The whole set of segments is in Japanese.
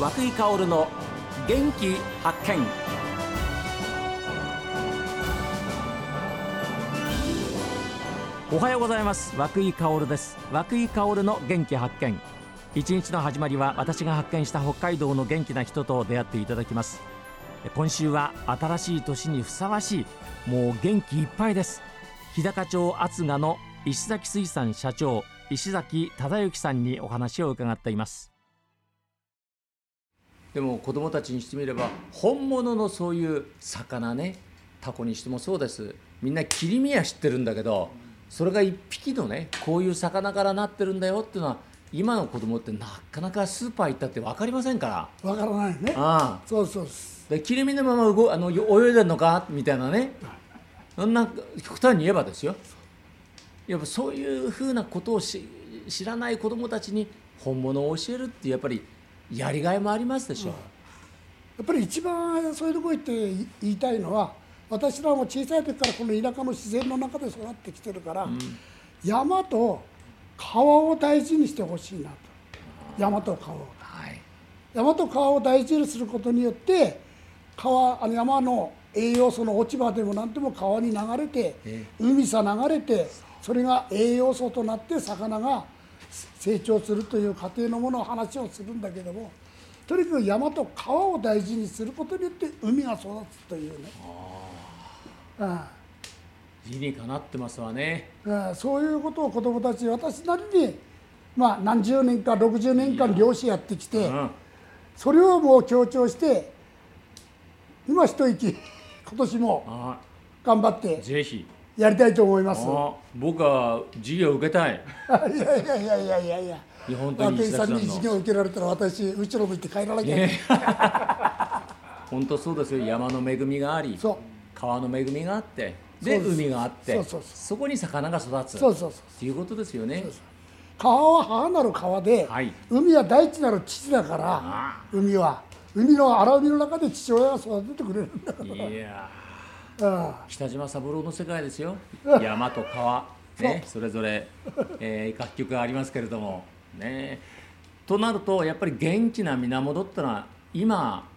和久井薫の元気発見。おはようございます。和久井薫です。和久井薫の元気発見。一日の始まりは私が発見した北海道の元気な人と出会っていただきます。今週は新しい年にふさわしいもう元気いっぱいです。日高町厚賀の石崎水産社長石崎忠之さんにお話を伺っています。でも子供たちにしてみれば本物のそういう魚ねタコにしてもそうです。みんな切り身は知ってるんだけどそれが一匹のねこういう魚からなってるんだよっていうのは今の子供ってなかなかスーパー行ったって分かりませんから。わからないね。ああ。そうそうで切り身のまま動あの泳いでるのか？みたいなね。そんな極端に言えばですよ。やっぱそういうふうなことをし知らない子どもたちに本物を教えるってやっぱりやりがいもありますでしょ、やっぱり一番そういうとこ行って言いたいのは私らも小さい時からこの田舎の自然の中で育ってきてるから、山と川を大事にしてほしいなと。山と川を。はい。山と川を大事にすることによって川あの山の栄養素の落ち葉でも何でも川に流れて、え。海さ流れてそれが栄養素となって魚が成長するという過程のものを話をするんだけどもとにかく山と川を大事にすることによって海が育つというね。理にかなってますわね。うんうんそういうことを子どもたち私なりに、まあ、何十年か60年間漁師やってきて、うん。それをもう強調して今一息今年もあ頑張って。ぜひやりたいと思います。あ僕は授業を受けたい。いやいやいやいやいや。いや。いや本当に石崎さんのに授業を受けられたら私後ろ向いて帰らなきゃ。いけない。ね。本当そうですよ。山の恵みがあり川の恵みがあってで海があってそうそうそう。こに魚が育つ。そうそうそう。っていうことですよね。川は母なる川で、はい。海は大地なる父だからあ海は海の荒海の中で父親が育ててくれるんだかいやら。うん北島三郎の世界ですよ。山と川、ね、それぞれ、えー楽曲がありますけれども。ね。となるとやっぱり元気な源ってのは今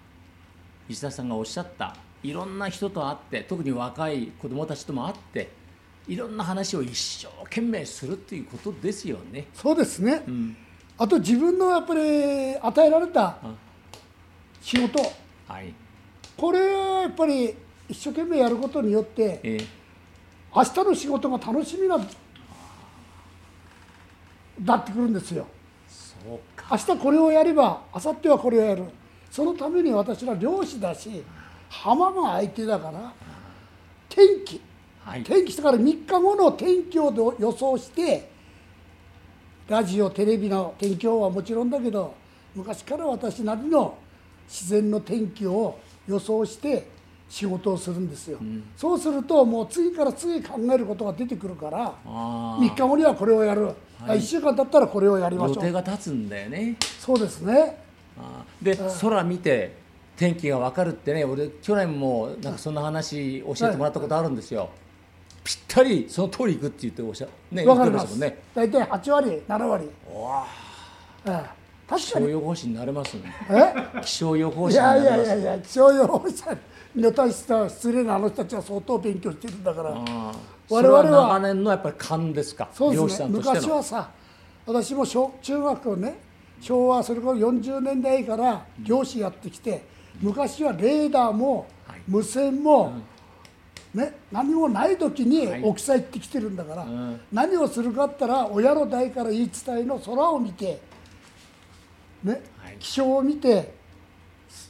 石田さんがおっしゃったいろんな人と会って特に若い子どもたちとも会っていろんな話を一生懸命するっていうことですよね。そうですね。うん。あと自分のやっぱり与えられた仕事。はい。これはやっぱり一生懸命やることによってえー明日の仕事が楽しみななってくるんですよ。明日これをやれば明後日はこれをやる。そのために私は漁師だし浜が相手だから天気。はい。天気だから3日後の天気をど予想してラジオテレビの天気予報はもちろんだけど昔から私なりの自然の天気を予想して仕事をするんですよ、そうするともう次から次へ考えることが出てくるからあ3日後にはこれをやる、1週間経ったらこれをやりましょう。予定が立つんだよね。そうですね。で空見て天気が分かるってね俺去年もなんかそんな話教えてもらったことあるんですよ、ぴったりその通り行くって言っておっしゃねわかります。言ってましたもんね。大体8割7割。わうん確かに。象予報士になれますね。え？気象予報い士になやれますいやいやいや気象予報士さんに対しては失礼なあの人たちは相当勉強してるんだから。我々は長年のやっぱり勘ですか昔はさ私も小中学をね昭和それから40年代から漁師やってきて昔はレーダーもはい。無線も、ね、何もない時にはい。沖さ行ってきてるんだから、ん。何をするかって言ったら親の代から言い伝えの空を見て、ねはい。気象を見て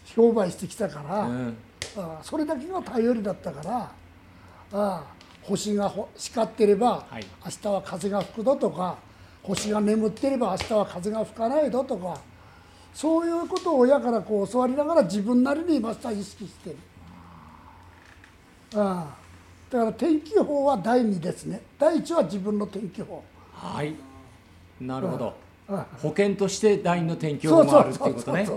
商売してきたから、うん。ああそれだけが頼りだったからああ星がほ光ってれば、はい。明日は風が吹くぞとか星が眠ってれば明日は風が吹かないぞとかそういうことを親からこう教わりながら自分なりにマスター意識してる。ああだから天気予報は第2ですね。第1は自分の天気予報。はい。なるほど保険として第二の天気予報もあるっていうことね。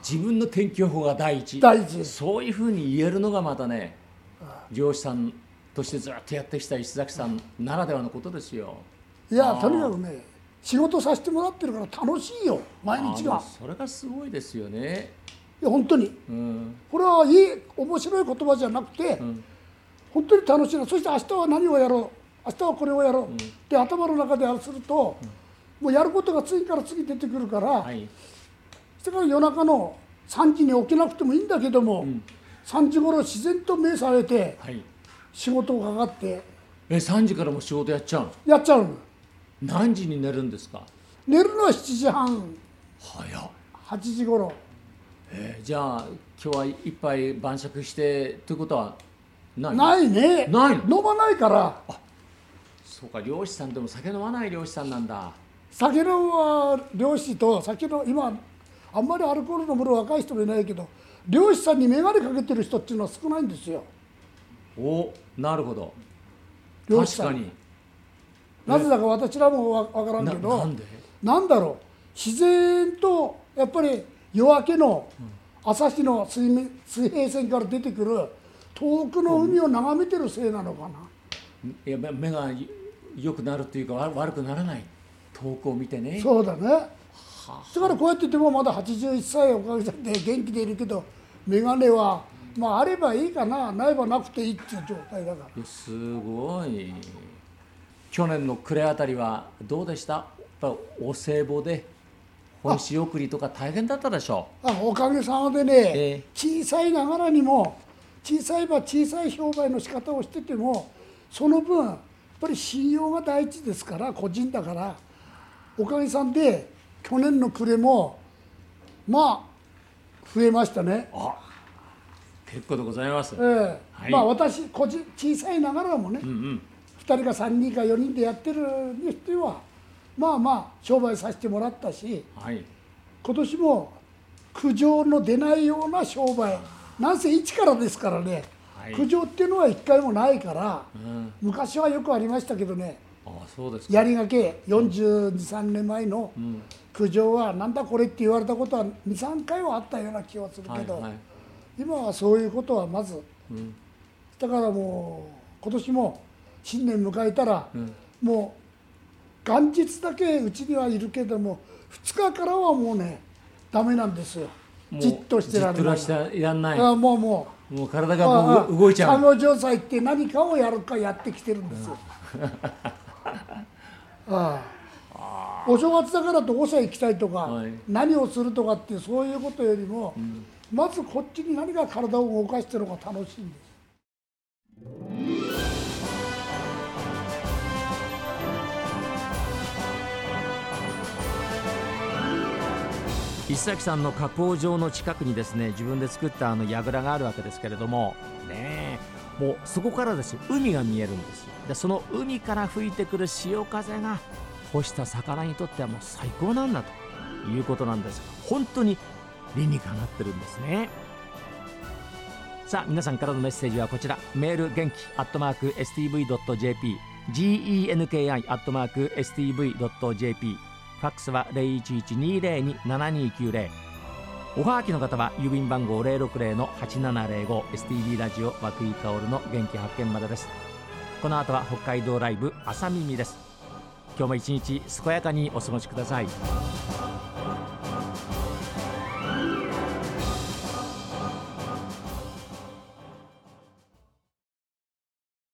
自分の天気予報が第一。第一そういうふうに言えるのがまたね漁師さんとしてずっとやってきた石崎さんならではのことですよ。いやとにかくね仕事させてもらってるから楽しいよ毎日が。あそれがすごいですよね。いや本当に。うん。これはいい面白い言葉じゃなくて、ん。本当に楽しいの。そして明日は何をやろう明日はこれをやろう、って頭の中ですると、もうやることが次から次出てくるから、はい。それから夜中の3時に起きなくてもいいんだけども、3時頃自然と目されてはい。仕事がかかって。え3時からも仕事やっちゃうの？やっちゃうの。何時に寝るんですか？寝るのは7時半。早っ。8時頃。えーじゃあ今日は一杯晩酌してということはない？ないね。ない飲まないから。そうか漁師さんでも酒飲まない漁師さんなんだ酒のは漁師と酒の今あんまりアルコール飲む若い人もいないけど漁師さんに眼鏡かけてる人っていうのは少ないんですよ。おなるほど。漁師さん。確かに。なぜだか私らもわわからんけどななんで？なんだろう。自然とやっぱり夜明けの朝日の水面水平線から出てくる遠くの海を眺めてるせいなのかな、いや目目が良くなるというかわ悪くならない遠くを見てね。そうだね。だからこうやっててもまだ81歳おかげさんで元気でいるけど眼鏡はまああればいいかな。ないばなくていいっていう状態だから。すごい。去年の暮れあたりはどうでした？やっぱお歳暮で本仕送りとか大変だったでしょあおかげさまでね、ええ。小さいながらにも小さいば小さい商売の仕方をしててもその分やっぱり信用が第一ですから個人だからおかげさんで去年の暮れもまあ増えましたね。あ結構でございます。ええ。はい。まあ私個人小さいながらもね、うんうん。2人か3人か4人でやってるにしてはまあまあ商売させてもらったしはい。今年も苦情の出ないような商売。なんせ一からですからね、はい。苦情っていうのは一回もないからうん。昔はよくありましたけどねやりがけ423年前のうん。苦情はなんだこれって言われたことは23回はあったような気はするけど、はいはい。今はそういうことはまずうん。だからもう今年も新年迎えたら、うん。もう元日だけうちにはいるけども2日からはもうねダメなんですよ。じっとしてられないらんない。あもうももう体うが動いちゃう。作業状態って何かをやるかやってきてるんですよ、ああお正月だからどこさ行きたいとか、はい。何をするとかっていうそういうことよりも、まずこっちに何か体を動かしてるのが楽しいんです。石崎さんの加工場の近くにですね自分で作ったあの櫓があるわけですけれども。ねえもうそこからですよ海が見えるんですよ。でその海から吹いてくる潮風が干した魚にとってはもう最高なんだということなんです。が本当に理にかなってるんですね。さあ皆さんからのメッセージはこちら。メール元気アットマーク STV.jp genki アットマーク STV.jp ファックスは0112027290おはがきの方は郵便番号060-8705 STV ラジオ和久井薫の元気発見までです。この後は北海道ライブ朝耳です。今日も一日健やかにお過ごしください。